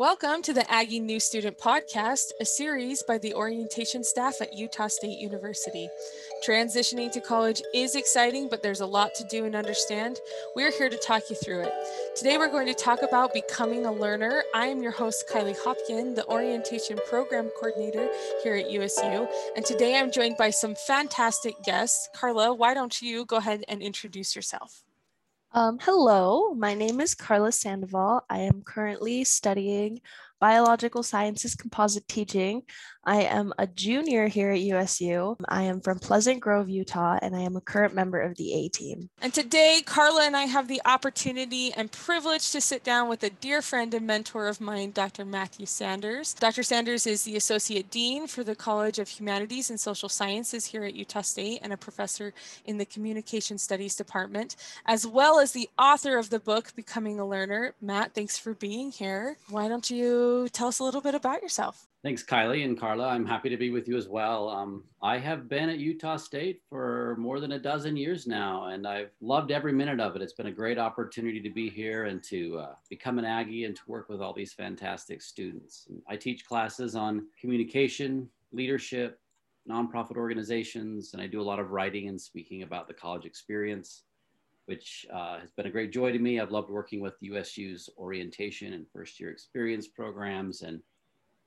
Welcome to the Aggie New Student Podcast, a series by the orientation staff at Utah State University. Transitioning to college is exciting, but there's a lot to do and understand. We're here to talk you through it. Today, we're going to talk about becoming a learner. I am your host, Kylie Hopkin, the orientation program coordinator here at USU. And today, I'm joined by some fantastic guests. Carla, why don't you go ahead and introduce yourself? Um, hello, my name is Carla Sandoval. I am currently studying biological sciences composite teaching. I am a junior here at USU. I am from Pleasant Grove, Utah, and I am a current member of the A team. And today, Carla and I have the opportunity and privilege to sit down with a dear friend and mentor of mine, Dr. Matthew Sanders. Dr. Sanders is the Associate Dean for the College of Humanities and Social Sciences here at Utah State and a professor in the Communication Studies Department, as well as the author of the book, Becoming a Learner. Matt, thanks for being here. Why don't you tell us a little bit about yourself. Thanks, Kylie and Carla. I'm happy to be with you as well. Um, I have been at Utah State for more than a dozen years now, and I've loved every minute of it. It's been a great opportunity to be here and to uh, become an Aggie and to work with all these fantastic students. I teach classes on communication, leadership, nonprofit organizations, and I do a lot of writing and speaking about the college experience which uh, has been a great joy to me. I've loved working with USU's orientation and first year experience programs, and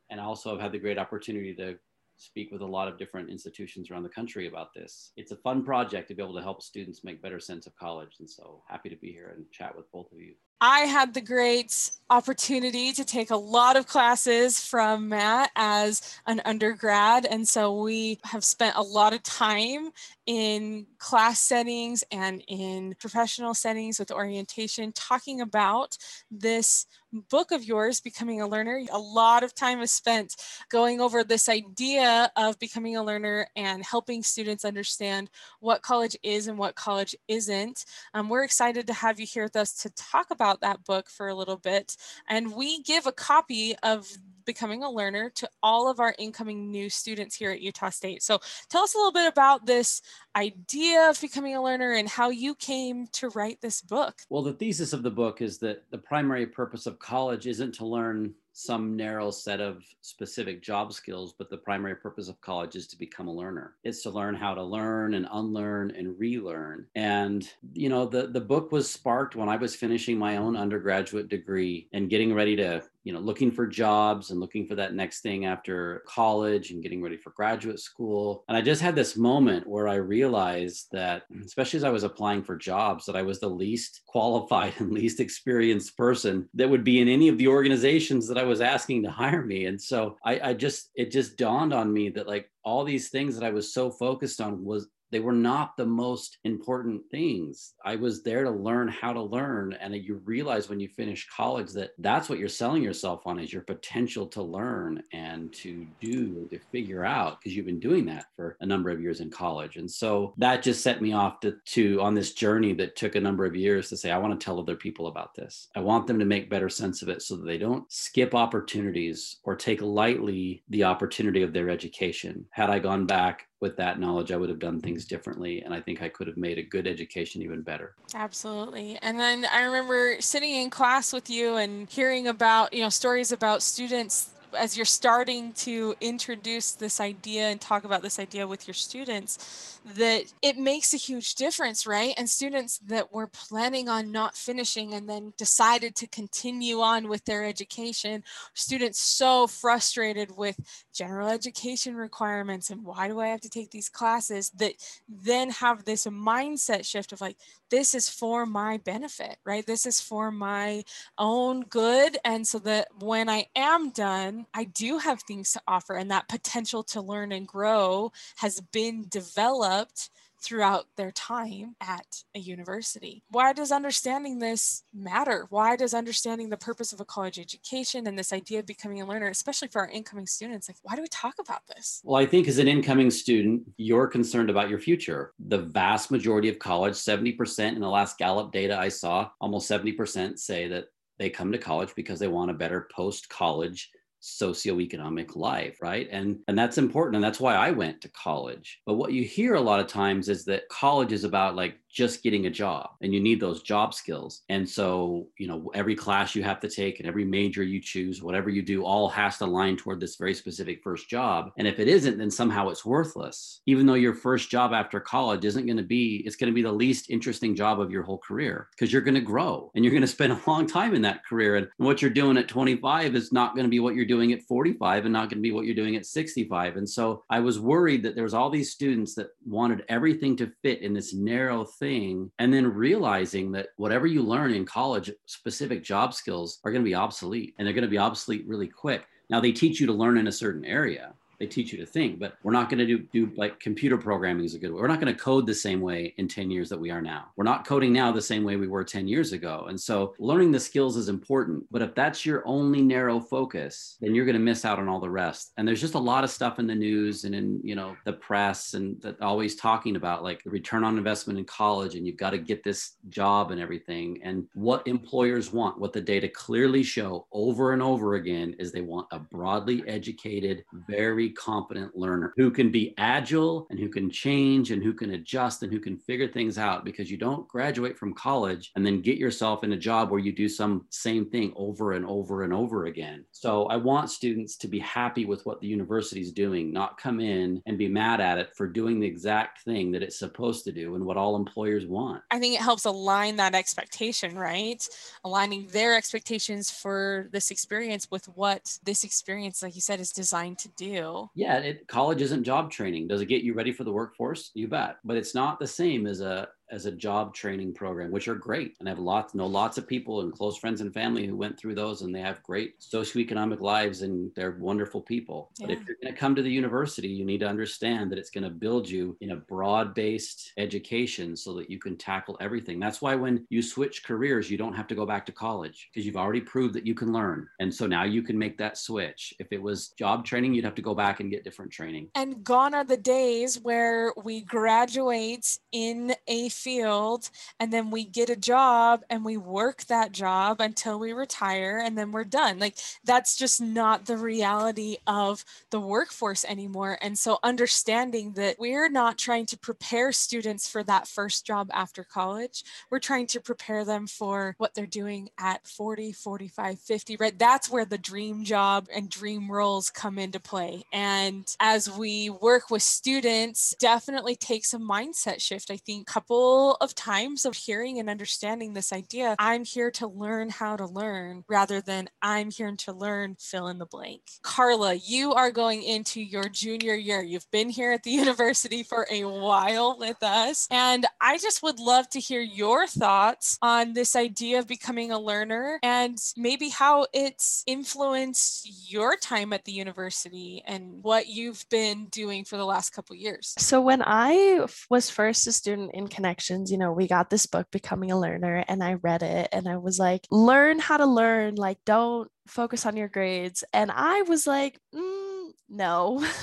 and also I've had the great opportunity to speak with a lot of different institutions around the country about this. It's a fun project to be able to help students make better sense of college, and so happy to be here and chat with both of you. I had the great opportunity to take a lot of classes from Matt as an undergrad. And so we have spent a lot of time in class settings and in professional settings with orientation talking about this book of yours, Becoming a Learner. A lot of time is spent going over this idea of becoming a learner and helping students understand what college is and what college isn't. Um, we're excited to have you here with us to talk about that book for a little bit. And we give a copy of becoming a learner to all of our incoming new students here at Utah State. So tell us a little bit about this idea of becoming a learner and how you came to write this book. Well, the thesis of the book is that the primary purpose of college isn't to learn some narrow set of specific job skills, but the primary purpose of college is to become a learner. It's to learn how to learn and unlearn and relearn. And, you know, the, the book was sparked when I was finishing my own undergraduate degree and getting ready to you know looking for jobs and looking for that next thing after college and getting ready for graduate school. And i just had this moment where i realized that especially as i was applying for jobs that i was the least qualified and least experienced person that would be in any of the organizations that i was asking to hire me. And so i, I just it just dawned on me that like all these things that i was so focused on was they were not the most important things. I was there to learn how to learn. And you realize when you finish college that that's what you're selling yourself on is your potential to learn and to do, to figure out, because you've been doing that for a number of years in college. And so that just set me off to, to on this journey that took a number of years to say, I want to tell other people about this. I want them to make better sense of it so that they don't skip opportunities or take lightly the opportunity of their education. Had I gone back with that knowledge, I would have done things differently. And I think I could have made a good education even better. Absolutely. And then I remember sitting in class with you and hearing about, you know, stories about students as you're starting to introduce this idea and talk about this idea with your students that it makes a huge difference, right? And students that were planning on not finishing and then decided to continue on with their education, students so frustrated with general education requirements and why do I have to take these classes that then have this mindset shift of like, this is for my benefit, right? This is for my own good. And so that when I am done, I do have things to offer and that potential to learn and grow has been developed developed throughout their time at a university. Why does understanding this matter? Why does understanding the purpose of a college education and this idea of becoming a learner, especially for our incoming students, like why do we talk about this? Well, I think as an incoming student, you're concerned about your future. The vast majority of college, 70% in the last Gallup data I saw, almost 70% say that they come to college because they want a better post college socioeconomic life right? And and that's important and that's why i went to college. But what you hear a lot of times is that college is about like just getting a job and you need those job skills. And so, you know, every class you have to take and every major you choose, whatever you do, all has to align toward this very specific first job. And if it isn't, then somehow it's worthless. Even though your first job after college isn't going to be, it's going to be the least interesting job of your whole career because you're going to grow and you're going to spend a long time in that career. And what you're doing at 25 is not going to be what you're doing at 45 and not going to be what you're doing at 65. And so I was worried that there was all these students that wanted everything to fit in this narrow thing and then realizing that whatever you learn in college specific job skills are going to be obsolete and they're going to be obsolete really quick. Now they teach you to learn in a certain area they teach you to think but we're not going to do, do like computer programming is a good way. We're not going to code the same way in 10 years that we are now. We're not coding now the same way we were 10 years ago. And so learning the skills is important but if that's your only narrow focus then you're going to miss out on all the rest. And there's just a lot of stuff in the news and in you know the press and that always talking about like the return on investment in college and you've got to get this job and everything. And what employers want what the data clearly show over and over again is they want a broadly educated very competent learner who can be agile and who can change and who can adjust and who can figure things out because you don't graduate from college and then get yourself in a job where you do some same thing over and over and over again. So I want students to be happy with what the university is doing, not come in and be mad at it for doing the exact thing that it's supposed to do and what all employers want. I think it helps align that expectation, right? Aligning their expectations for this experience with what this experience, like you said, is designed to do. Yeah, it, college isn't job training. Does it get you ready for the workforce? You bet. But it's not the same as a as a job training program, which are great. And I have lots, know lots of people and close friends and family who went through those and they have great socioeconomic lives and they're wonderful people. Yeah. But if you're going to come to the university, you need to understand that it's going to build you in a broad based education so that you can tackle everything. That's why when you switch careers, you don't have to go back to college because you've already proved that you can learn. And so now you can make that switch. If it was job training, you'd have to go back and get different training. And gone are the days where we graduate in a field and then we get a job and we work that job until we retire and then we're done. Like that's just not the reality of the workforce anymore. And so understanding that we're not trying to prepare students for that first job after college, we're trying to prepare them for what they're doing at 40, 45, 50, right? That's where the dream job and dream roles come into play. And as we work with students, definitely takes a mindset shift. I think couple of times of hearing and understanding this idea I'm here to learn how to learn rather than I'm here to learn fill in the blank. Carla, you are going into your junior year. You've been here at the university for a while with us. And I just would love to hear your thoughts on this idea of becoming a learner and maybe how it's influenced your time at the university and what you've been doing for the last couple years. So when I was first a student in Connect connections you know we got this book becoming a learner and i read it and i was like learn how to learn like don't focus on your grades and i was like mm, no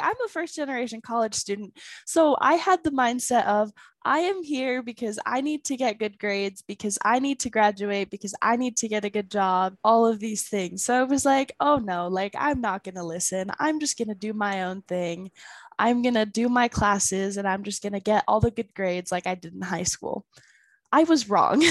I'm a first generation college student. So I had the mindset of I am here because I need to get good grades, because I need to graduate, because I need to get a good job, all of these things. So I was like, oh no, like I'm not going to listen. I'm just going to do my own thing. I'm going to do my classes and I'm just going to get all the good grades like I did in high school. I was wrong.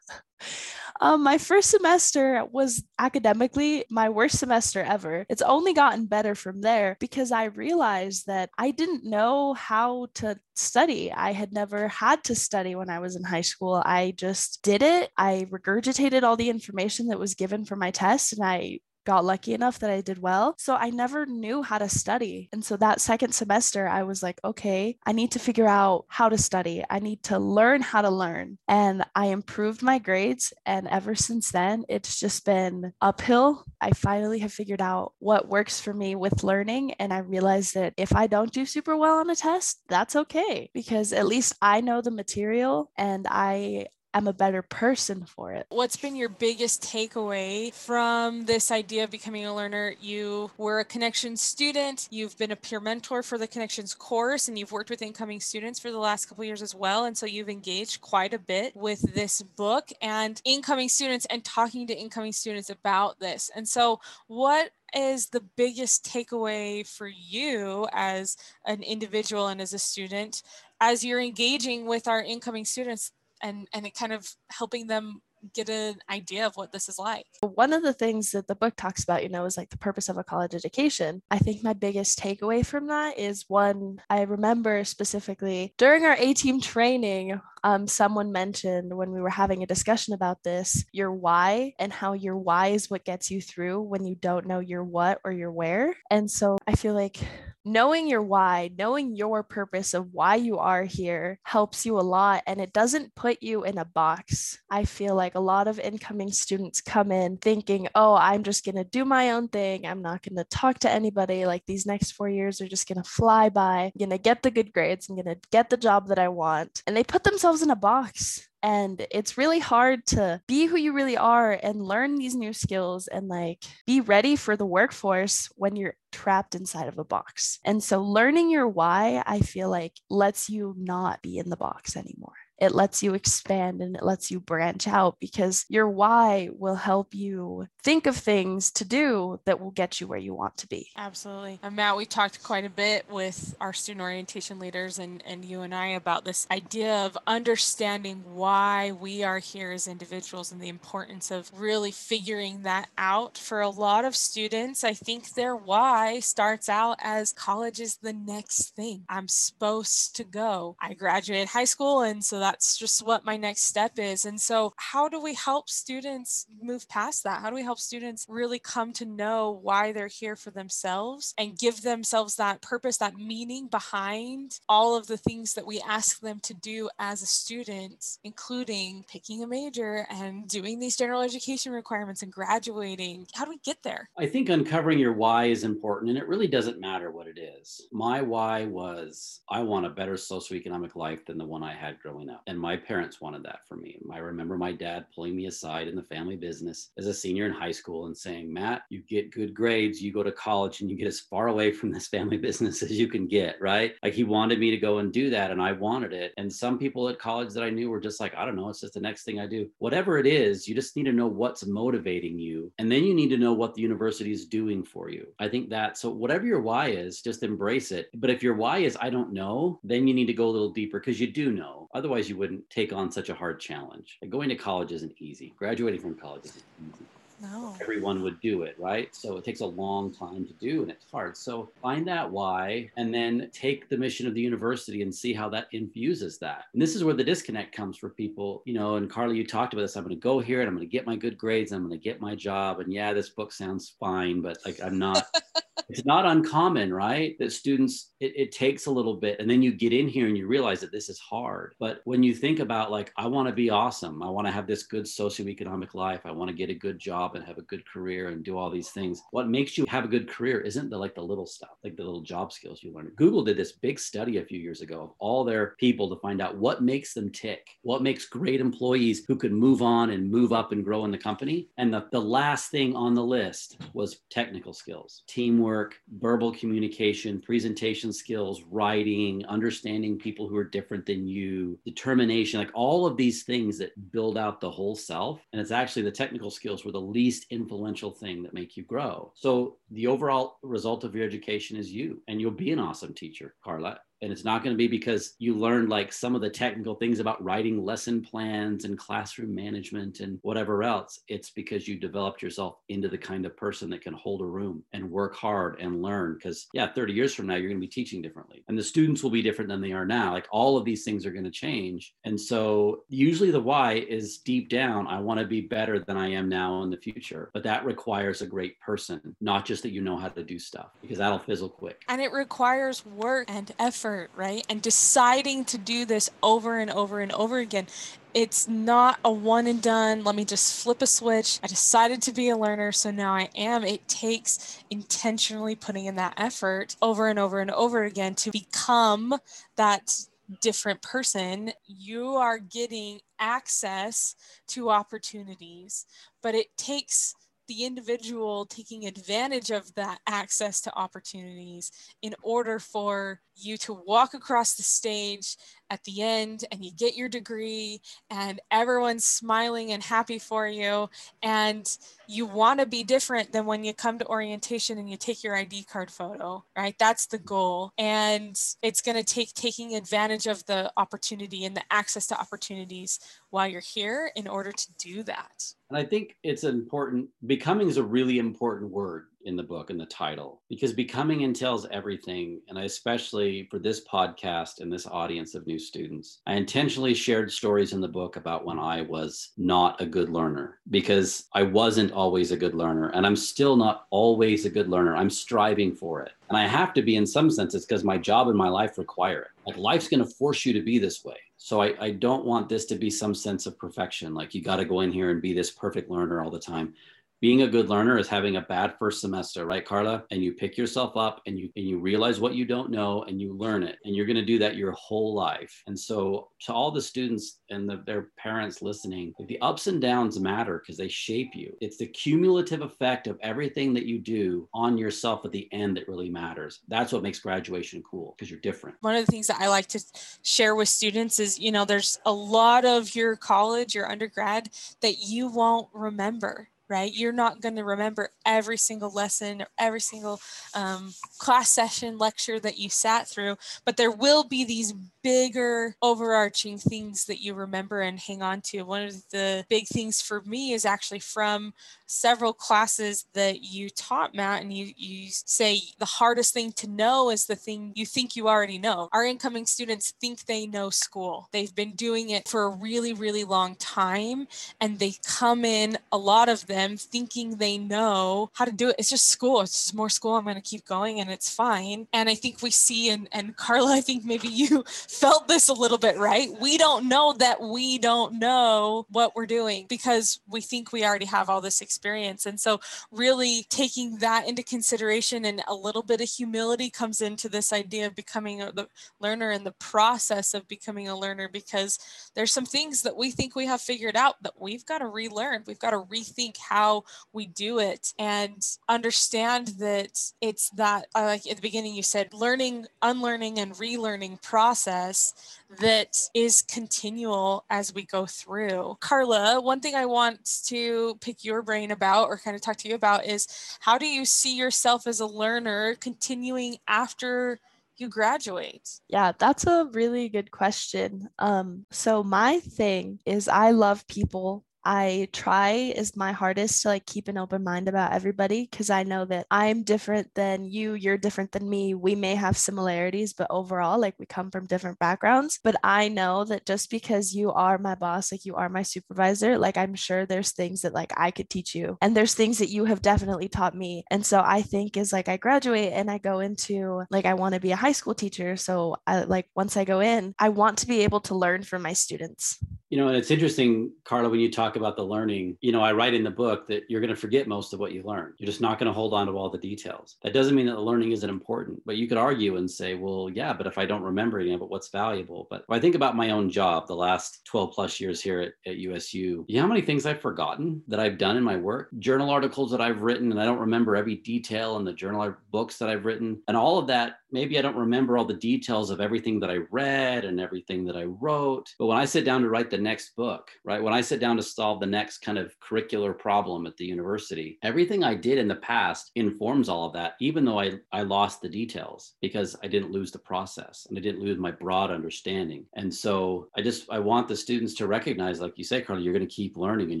um, my first semester was academically my worst semester ever. It's only gotten better from there because I realized that I didn't know how to study. I had never had to study when I was in high school. I just did it. I regurgitated all the information that was given for my test and I got lucky enough that I did well. So I never knew how to study. And so that second semester, I was like, okay, I need to figure out how to study. I need to learn how to learn. And I improved my grades. And ever since then, it's just been uphill. I finally have figured out what works for me with learning. And I realized that if I don't do super well on a test, that's okay because at least I know the material and I am a better person for it. What's been your biggest takeaway from this idea of becoming a learner? You were a Connections student, you've been a peer mentor for the Connections course, and you've worked with incoming students for the last couple years as well. And so you've engaged quite a bit with this book and incoming students and talking to incoming students about this. And so, what is the biggest takeaway for you as an individual and as a student as you're engaging with our incoming students and and it kind of helping them get an idea of what this is like. One of the things that the book talks about, you know, is like the purpose of a college education. I think my biggest takeaway from that is one I remember specifically during our A team training, um, someone mentioned when we were having a discussion about this your why and how your why is what gets you through when you don't know your what or your where. And so I feel like knowing your why, knowing your purpose of why you are here helps you a lot and it doesn't put you in a box. I feel like a lot of incoming students come in thinking, oh, I'm just going to do my own thing. I'm not going to talk to anybody. Like these next four years are just going to fly by. I'm going to get the good grades. I'm going to get the job that I want. And they put themselves in a box and it's really hard to be who you really are and learn these new skills and like be ready for the workforce when you're trapped inside of a box. And so learning your why, I feel like lets you not be in the box anymore it lets you expand and it lets you branch out because your why will help you think of things to do that will get you where you want to be. Absolutely. And Matt, we talked quite a bit with our student orientation leaders and, and you and I about this idea of understanding why we are here as individuals and the importance of really figuring that out. For a lot of students, I think their why starts out as college is the next thing. I'm supposed to go. I graduated high school, and so that's just what my next step is. And so, how do we help students move past that? How do we help students really come to know why they're here for themselves and give themselves that purpose, that meaning behind all of the things that we ask them to do as a student, including picking a major and doing these general education requirements and graduating? How do we get there? I think uncovering your why is important, and it really doesn't matter what it is. My why was I want a better socioeconomic life than the one I had growing up. And my parents wanted that for me. I remember my dad pulling me aside in the family business as a senior in high school and saying, Matt, you get good grades, you go to college, and you get as far away from this family business as you can get, right? Like he wanted me to go and do that, and I wanted it. And some people at college that I knew were just like, I don't know, it's just the next thing I do. Whatever it is, you just need to know what's motivating you. And then you need to know what the university is doing for you. I think that, so whatever your why is, just embrace it. But if your why is, I don't know, then you need to go a little deeper because you do know. Otherwise, you wouldn't take on such a hard challenge. Like going to college isn't easy. Graduating from college isn't easy. No. Everyone would do it, right? So it takes a long time to do and it's hard. So find that why and then take the mission of the university and see how that infuses that. And this is where the disconnect comes for people, you know, and Carly, you talked about this. I'm going to go here and I'm going to get my good grades. I'm going to get my job. And yeah, this book sounds fine, but like I'm not. it's not uncommon, right? That students, it, it, takes a little bit. And then you get in here and you realize that this is hard. But when you think about, like, I want to be awesome, I want to have this good socioeconomic life, I want to get a good job and have a good career and do all these things. What makes you have a good career isn't the like the little stuff, like the little job skills you learn. Google did this big study a few years ago of all their people to find out what makes them tick, what makes great employees who could move on and move up and grow in the company. And the, the last thing on the list was technical skills, teamwork teamwork, verbal communication, presentation skills, writing, understanding people who are different than you, determination, like all of these things that build out the whole self. And it's actually the technical skills were the least influential thing that make you grow. So the overall result of your education is you, and you'll be an awesome teacher, Carla and it's not going to be because you learned like some of the technical things about writing lesson plans and classroom management and whatever else. It's because you developed yourself into the kind of person that can hold a room and work hard and learn. Because yeah 30 years from now you're going to be teaching differently. And the students will be different than they are now. Like all of these things are going to change. And so usually the why is deep down i want to be better than i am now in the future. But that requires a great person not just that you know how to do stuff because that'll fizzle quick. And it requires work and effort right? And deciding to do this over and over and over again. It's not a one and done. Let me just flip a switch. I decided to be a learner, so now I am. It takes intentionally putting in that effort over and over and over again to become that different person. You are getting access to opportunities, but it takes the individual taking advantage of that access to opportunities in order for you to walk across the stage at the end and you get your degree and everyone's smiling and happy for you and you want to be different than when you come to orientation and you take your ID card photo, right? That's the goal. And it's going to take taking advantage of the opportunity and the access to opportunities while you're here in order to do that. And I think it's important, becoming is a really important word in the book and the title because becoming entails everything and I especially for this podcast and this audience of new students i intentionally shared stories in the book about when i was not a good learner because i wasn't always a good learner and i'm still not always a good learner. I'm striving for it. And i have to be in some senses because my job and my life require it. Like life's going to force you to be this way. So I, I don't want this to be some sense of perfection like you got to go in here and be this perfect learner all the time being a good learner is having a bad first semester right carla? And you pick yourself up and you and you realize what you don't know and you learn it and you're going to do that your whole life. And so to all the students and the, their parents listening the ups and downs matter because they shape you. It's the cumulative effect of everything that you do on yourself at the end that really matters. That's what makes graduation cool because you're different. One of the things that i like to share with students is you know there's a lot of your college your undergrad that you won't remember right? You're not going to remember every single lesson or every single um, class session lecture that you sat through, but there will be these bigger overarching things that you remember and hang on to. One of the big things for me is actually from several classes that you taught, Matt, and you, you say the hardest thing to know is the thing you think you already know. Our incoming students think they know school. They've been doing it for a really, really long time, and they come in, a lot of them, thinking they know how to do it. It's just school. It's just more school. I'm going to keep going, and it's fine. And I think we see, and, and Carla, I think maybe you felt this a little bit, right? We don't know that we don't know what we're doing because we think we already have all this experience. And so, really taking that into consideration and a little bit of humility comes into this idea of becoming a learner and the process of becoming a learner because there's some things that we think we have figured out that we've got to relearn. We've got to rethink how we do it and understand that it's that, uh, like at the beginning, you said learning, unlearning, and relearning process process that is continual as we go through. Carla, one thing I want to pick your brain about or kind of talk to you about is how do you see yourself as a learner continuing after you graduate? Yeah, that's a really good question. Um, so my thing is I love people. I try as my hardest to like keep an open mind about everybody because I know that I'm different than you, you're different than me. We may have similarities, but overall, like we come from different backgrounds. But I know that just because you are my boss, like you are my supervisor, like I'm sure there's things that like I could teach you, and there's things that you have definitely taught me. And so I think is like I graduate and I go into like I want to be a high school teacher. So I like once I go in, I want to be able to learn from my students. You know, and it's interesting, Carla, when you talk about the learning, you know, I write in the book that you're going to forget most of what you learned. You're just not going to hold on to all the details. That doesn't mean that the learning isn't important, but you could argue and say, well, yeah, but if I don't remember any of it, what's valuable? But I think about my own job, the last 12 plus years here at, at USU, you know how many things I've forgotten that I've done in my work? Journal articles that I've written, and I don't remember every detail in the journal books that I've written. And all of that maybe I don't remember all the details of everything that I read and everything that I wrote. But when I sit down to write the next book, right, when I sit down to solve the next kind of curricular problem at the university, everything I did in the past informs all of that, even though I, I lost the details because I didn't lose the process and I didn't lose my broad understanding. And so I just, I want the students to recognize, like you say, Carla, you're going to keep learning and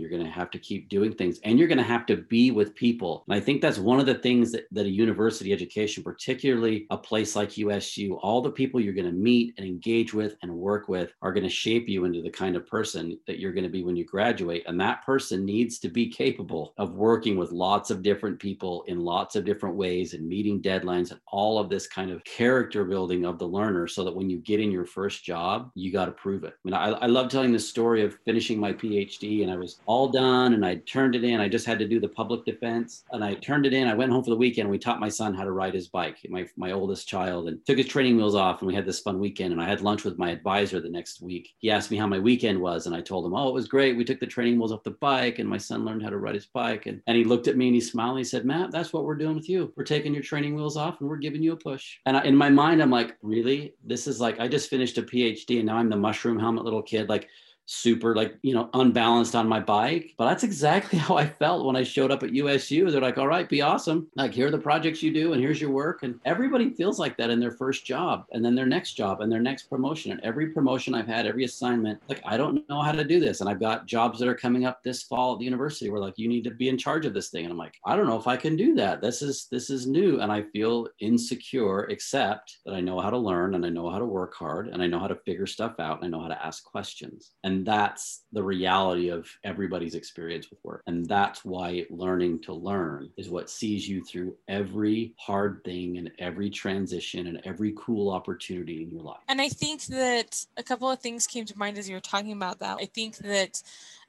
you're going to have to keep doing things and you're going to have to be with people. And I think that's one of the things that, that a university education, particularly a place like USU, all the people you're going to meet and engage with and work with are going to shape you into the kind of person that you're going to be when you graduate. And that person needs to be capable of working with lots of different people in lots of different ways and meeting deadlines and all of this kind of character building of the learner so that when you get in your first job, you got to prove it. I mean, I, I love telling the story of finishing my PhD and I was all done and I turned it in. I just had to do the public defense and I turned it in. I went home for the weekend. We taught my son how to ride his bike. My, my oldest child and took his training wheels off and we had this fun weekend and I had lunch with my advisor the next week. He asked me how my weekend weekend was. And I told him, oh, it was great. We took the training wheels off the bike and my son learned how to ride his bike. And, and he looked at me and he smiled and he said, Matt, that's what we're doing with you. We're taking your training wheels off and we're giving you a push. And I, in my mind, I'm like, really? This is like, I just finished a PhD and now I'm the mushroom helmet little kid. Like, super like you know unbalanced on my bike but that's exactly how i felt when i showed up at usu they're like all right be awesome. Like here are the projects you do and here's your work. And everybody feels like that in their first job and then their next job and their next promotion and every promotion i've had every assignment like i don't know how to do this. And i've got jobs that are coming up this fall at the university where like you need to be in charge of this thing. And i'm like i don't know if i can do that. This is this is new. And i feel insecure except that i know how to learn and i know how to work hard and i know how to figure stuff out and i know how to ask questions. And and that's the reality of everybody's experience with work. And that's why learning to learn is what sees you through every hard thing and every transition and every cool opportunity in your life. And i think that a couple of things came to mind as you were talking about that. I think that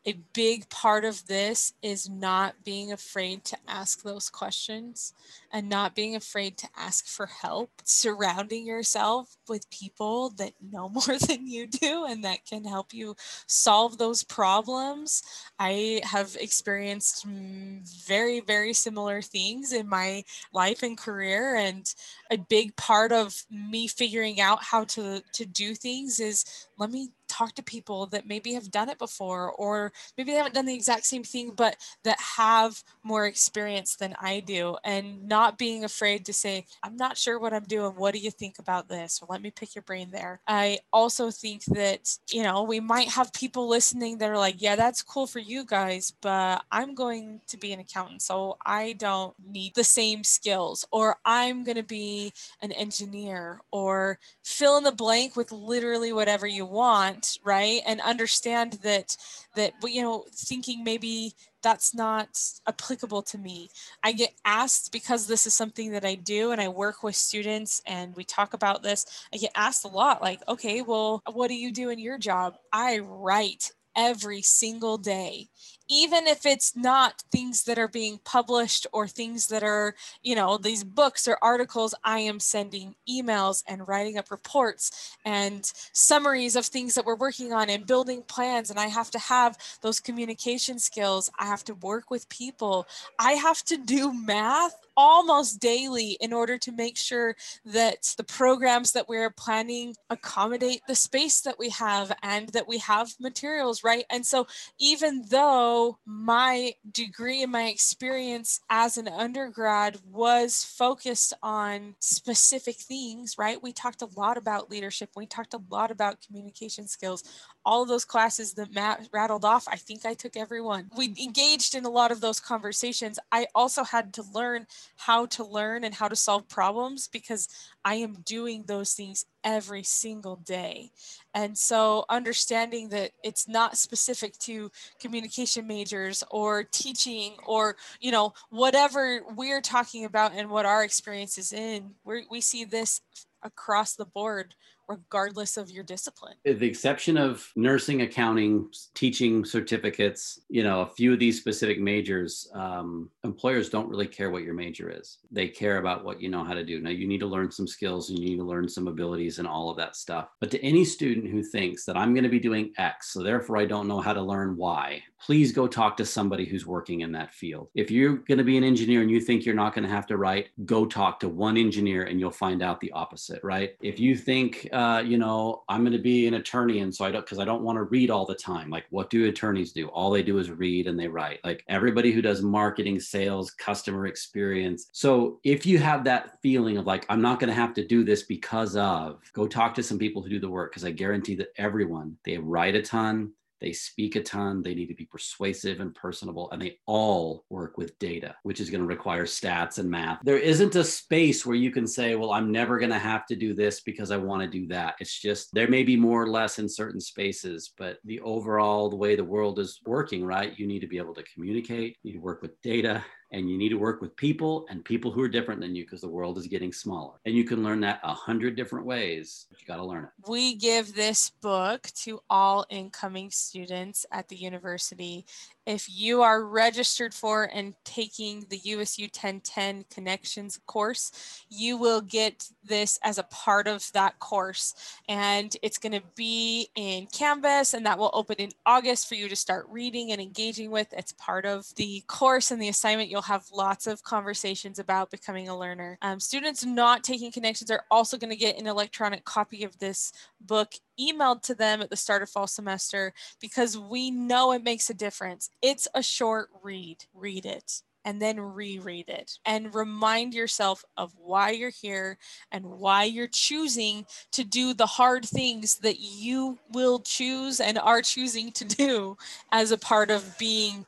a big part of this is not being afraid to ask those questions and not being afraid to ask for help, surrounding yourself with people that know more than you do and that can help you solve those problems. I have experienced very, very similar things in my life and career. And a big part of me figuring out how to, to do things is let me talk to people that maybe have done it before or maybe they haven't done the exact same thing but that have more experience than I do and not being afraid to say I'm not sure what I'm doing. What do you think about this? Or let me pick your brain there. I also think that you know we might have people listening that are like yeah that's cool for you guys but I'm going to be an accountant so I don't need the same skills or I'm going to be an engineer or fill in the blank with literally whatever you want right? And understand that that you know thinking maybe that's not applicable to me. I get asked because this is something that i do and i work with students and we talk about this. I get asked a lot like okay well what do you do in your job? I write every single day even if it's not things that are being published or things that are, you know, these books or articles, I am sending emails and writing up reports and summaries of things that we're working on and building plans. And I have to have those communication skills. I have to work with people. I have to do math almost daily in order to make sure that the programs that we're planning accommodate the space that we have and that we have materials, right? And so even though my degree and my experience as an undergrad was focused on specific things, right? We talked a lot about leadership, we talked a lot about communication skills all of those classes that Matt rattled off, I think I took every one. We engaged in a lot of those conversations. I also had to learn how to learn and how to solve problems because I am doing those things every single day. And so understanding that it's not specific to communication majors or teaching or, you know, whatever we're talking about and what our experience is in, we we see this across the board regardless of your discipline. The exception of nursing, accounting, teaching certificates, you know, a few of these specific majors, um, employers don't really care what your major is. They care about what you know how to do. Now, you need to learn some skills and you need to learn some abilities and all of that stuff. But to any student who thinks that I'm going to be doing X, so therefore I don't know how to learn Y, please go talk to somebody who's working in that field. If you're going to be an engineer and you think you're not going to have to write, go talk to one engineer and you'll find out the opposite, right? If you think, uh, you know, I'm going to be an attorney and so I don't, because I don't want to read all the time. Like, what do attorneys do? All they do is read and they write. Like, everybody who does marketing, sales, customer experience. So, if you have that feeling of like, I'm not going to have to do this because of, go talk to some people who do the work because I guarantee that everyone, they write a ton, they speak a ton, they need to be persuasive and personable, and they all work with data, which is going to require stats and math. There isn't a space where you can say, well, I'm never going to have to do this because I want to do that. It's just there may be more or less in certain spaces, but the overall, the way the world is working, right? You need to be able to communicate, you work with data, and you need to work with people and people who are different than you because the world is getting smaller and you can learn that a hundred different ways but you got to learn it we give this book to all incoming students at the university if you are registered for and taking the USU 1010 Connections course, you will get this as a part of that course. And it's going to be in Canvas, and that will open in August for you to start reading and engaging with. It's part of the course and the assignment. You'll have lots of conversations about becoming a learner. Um, students not taking Connections are also going to get an electronic copy of this book emailed to them at the start of fall semester because we know it makes a difference. It's a short read, read it and then reread it and remind yourself of why you're here and why you're choosing to do the hard things that you will choose and are choosing to do as a part of being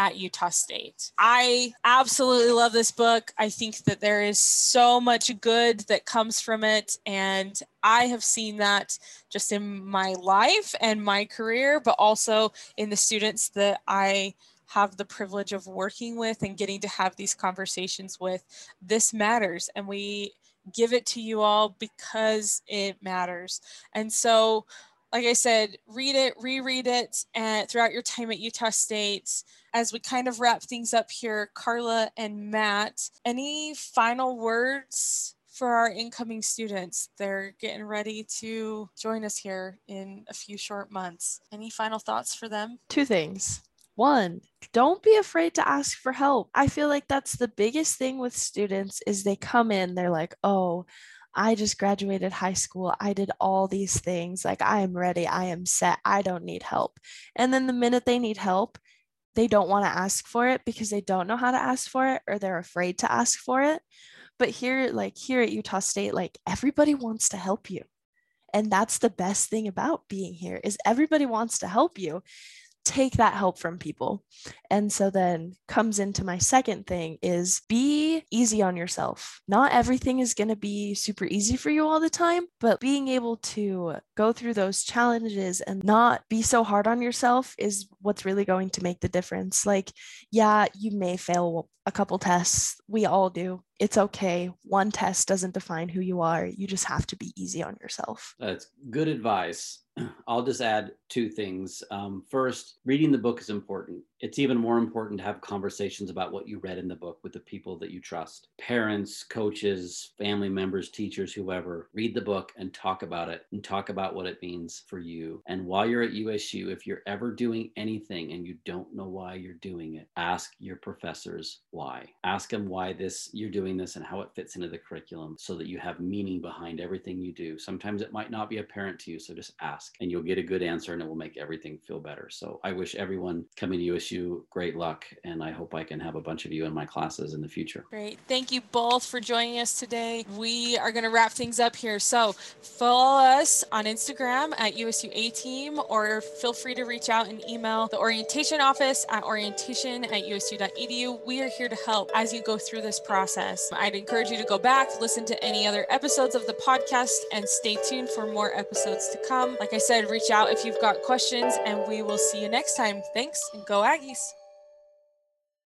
at Utah State. I absolutely love this book. I think that there is so much good that comes from it. And I have seen that just in my life and my career, but also in the students that I have the privilege of working with and getting to have these conversations with. This matters. And we give it to you all because it matters. And so, like I said, read it, reread it, and throughout your time at Utah State. As we kind of wrap things up here, Carla and Matt, any final words for our incoming students? They're getting ready to join us here in a few short months. Any final thoughts for them? Two things. One, don't be afraid to ask for help. I feel like that's the biggest thing with students is they come in, they're like, "Oh, I just graduated high school. I did all these things. Like, I am ready. I am set. I don't need help. And then the minute they need help, they don't want to ask for it because they don't know how to ask for it or they're afraid to ask for it. But here, like here at Utah State, like everybody wants to help you. And that's the best thing about being here is everybody wants to help you take that help from people. And so then comes into my second thing is be easy on yourself. Not everything is going to be super easy for you all the time, but being able to go through those challenges and not be so hard on yourself is what's really going to make the difference. Like, yeah, you may fail a couple tests. We all do. It's okay. One test doesn't define who you are. You just have to be easy on yourself. That's good advice. I'll just add two things. Um, first, reading the book is important. It's even more important to have conversations about what you read in the book with the people that you trust parents, coaches, family members, teachers, whoever. Read the book and talk about it and talk about what it means for you. And while you're at USU, if you're ever doing anything and you don't know why you're doing it, ask your professors why. Ask them why this you're doing this and how it fits into the curriculum so that you have meaning behind everything you do. Sometimes it might not be apparent to you, so just ask and you'll get a good answer and it will make everything feel better. So I wish everyone coming to USU you great luck. And I hope I can have a bunch of you in my classes in the future. Great. Thank you both for joining us today. We are going to wrap things up here. So follow us on Instagram at USU A Team or feel free to reach out and email the orientation office at orientation at usu.edu. We are here to help as you go through this process. I'd encourage you to go back, listen to any other episodes of the podcast, and stay tuned for more episodes to come. Like I said, reach out if you've got questions, and we will see you next time. Thanks and go Aggies he's